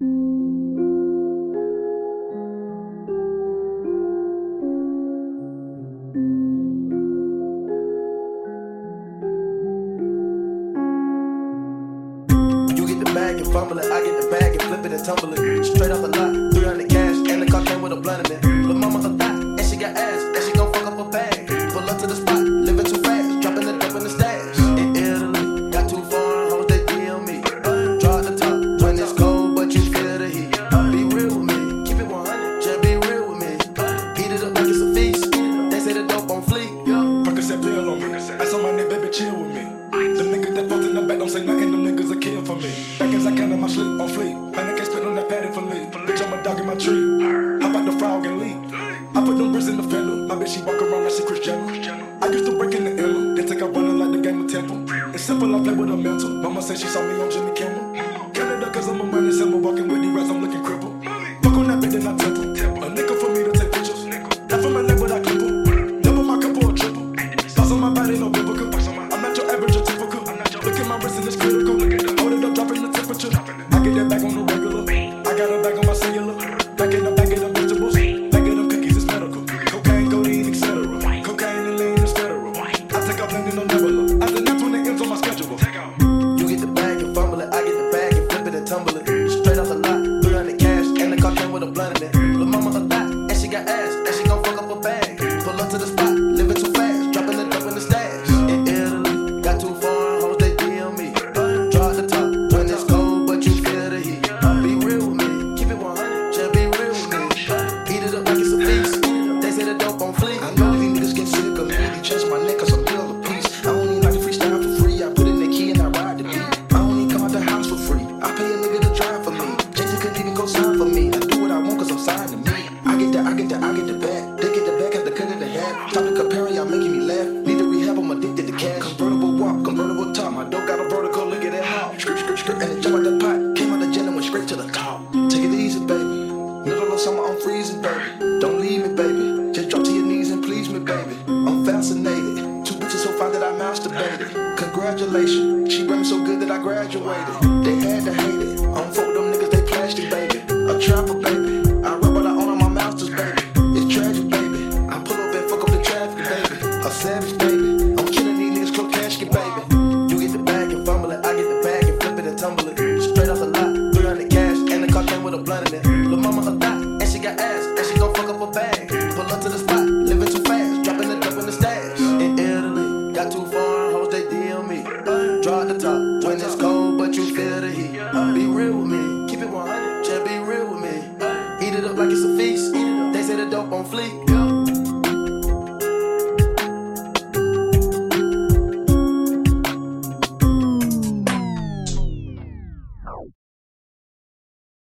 You get the bag and fumble it. I get the bag and flip it and tumble it. Straight off the lot, 300 cash. me. Back as I count on my sleep, on fleet. Man, I can't spit on that padded for me. Bitch, I'm a dog in my tree. Hop out the frog and leave. I put them bricks in the fender. My bitch, she walk around like she Cristiano. I used to break in the ill. They take a running like the game of temple. It's simple, I play with a mental. Mama said she saw me on Jimmy Kimmel. Canada, cause I'm a money symbol. Walking with the rest, I'm looking running it. to the top. Take it easy, baby. Middle of summer, I'm freezing, baby. Don't leave me, baby. Just drop to your knees and please me, baby. I'm fascinated. Two bitches so fine that I masturbated. Congratulations. She brought me so good that I graduated. blood in it.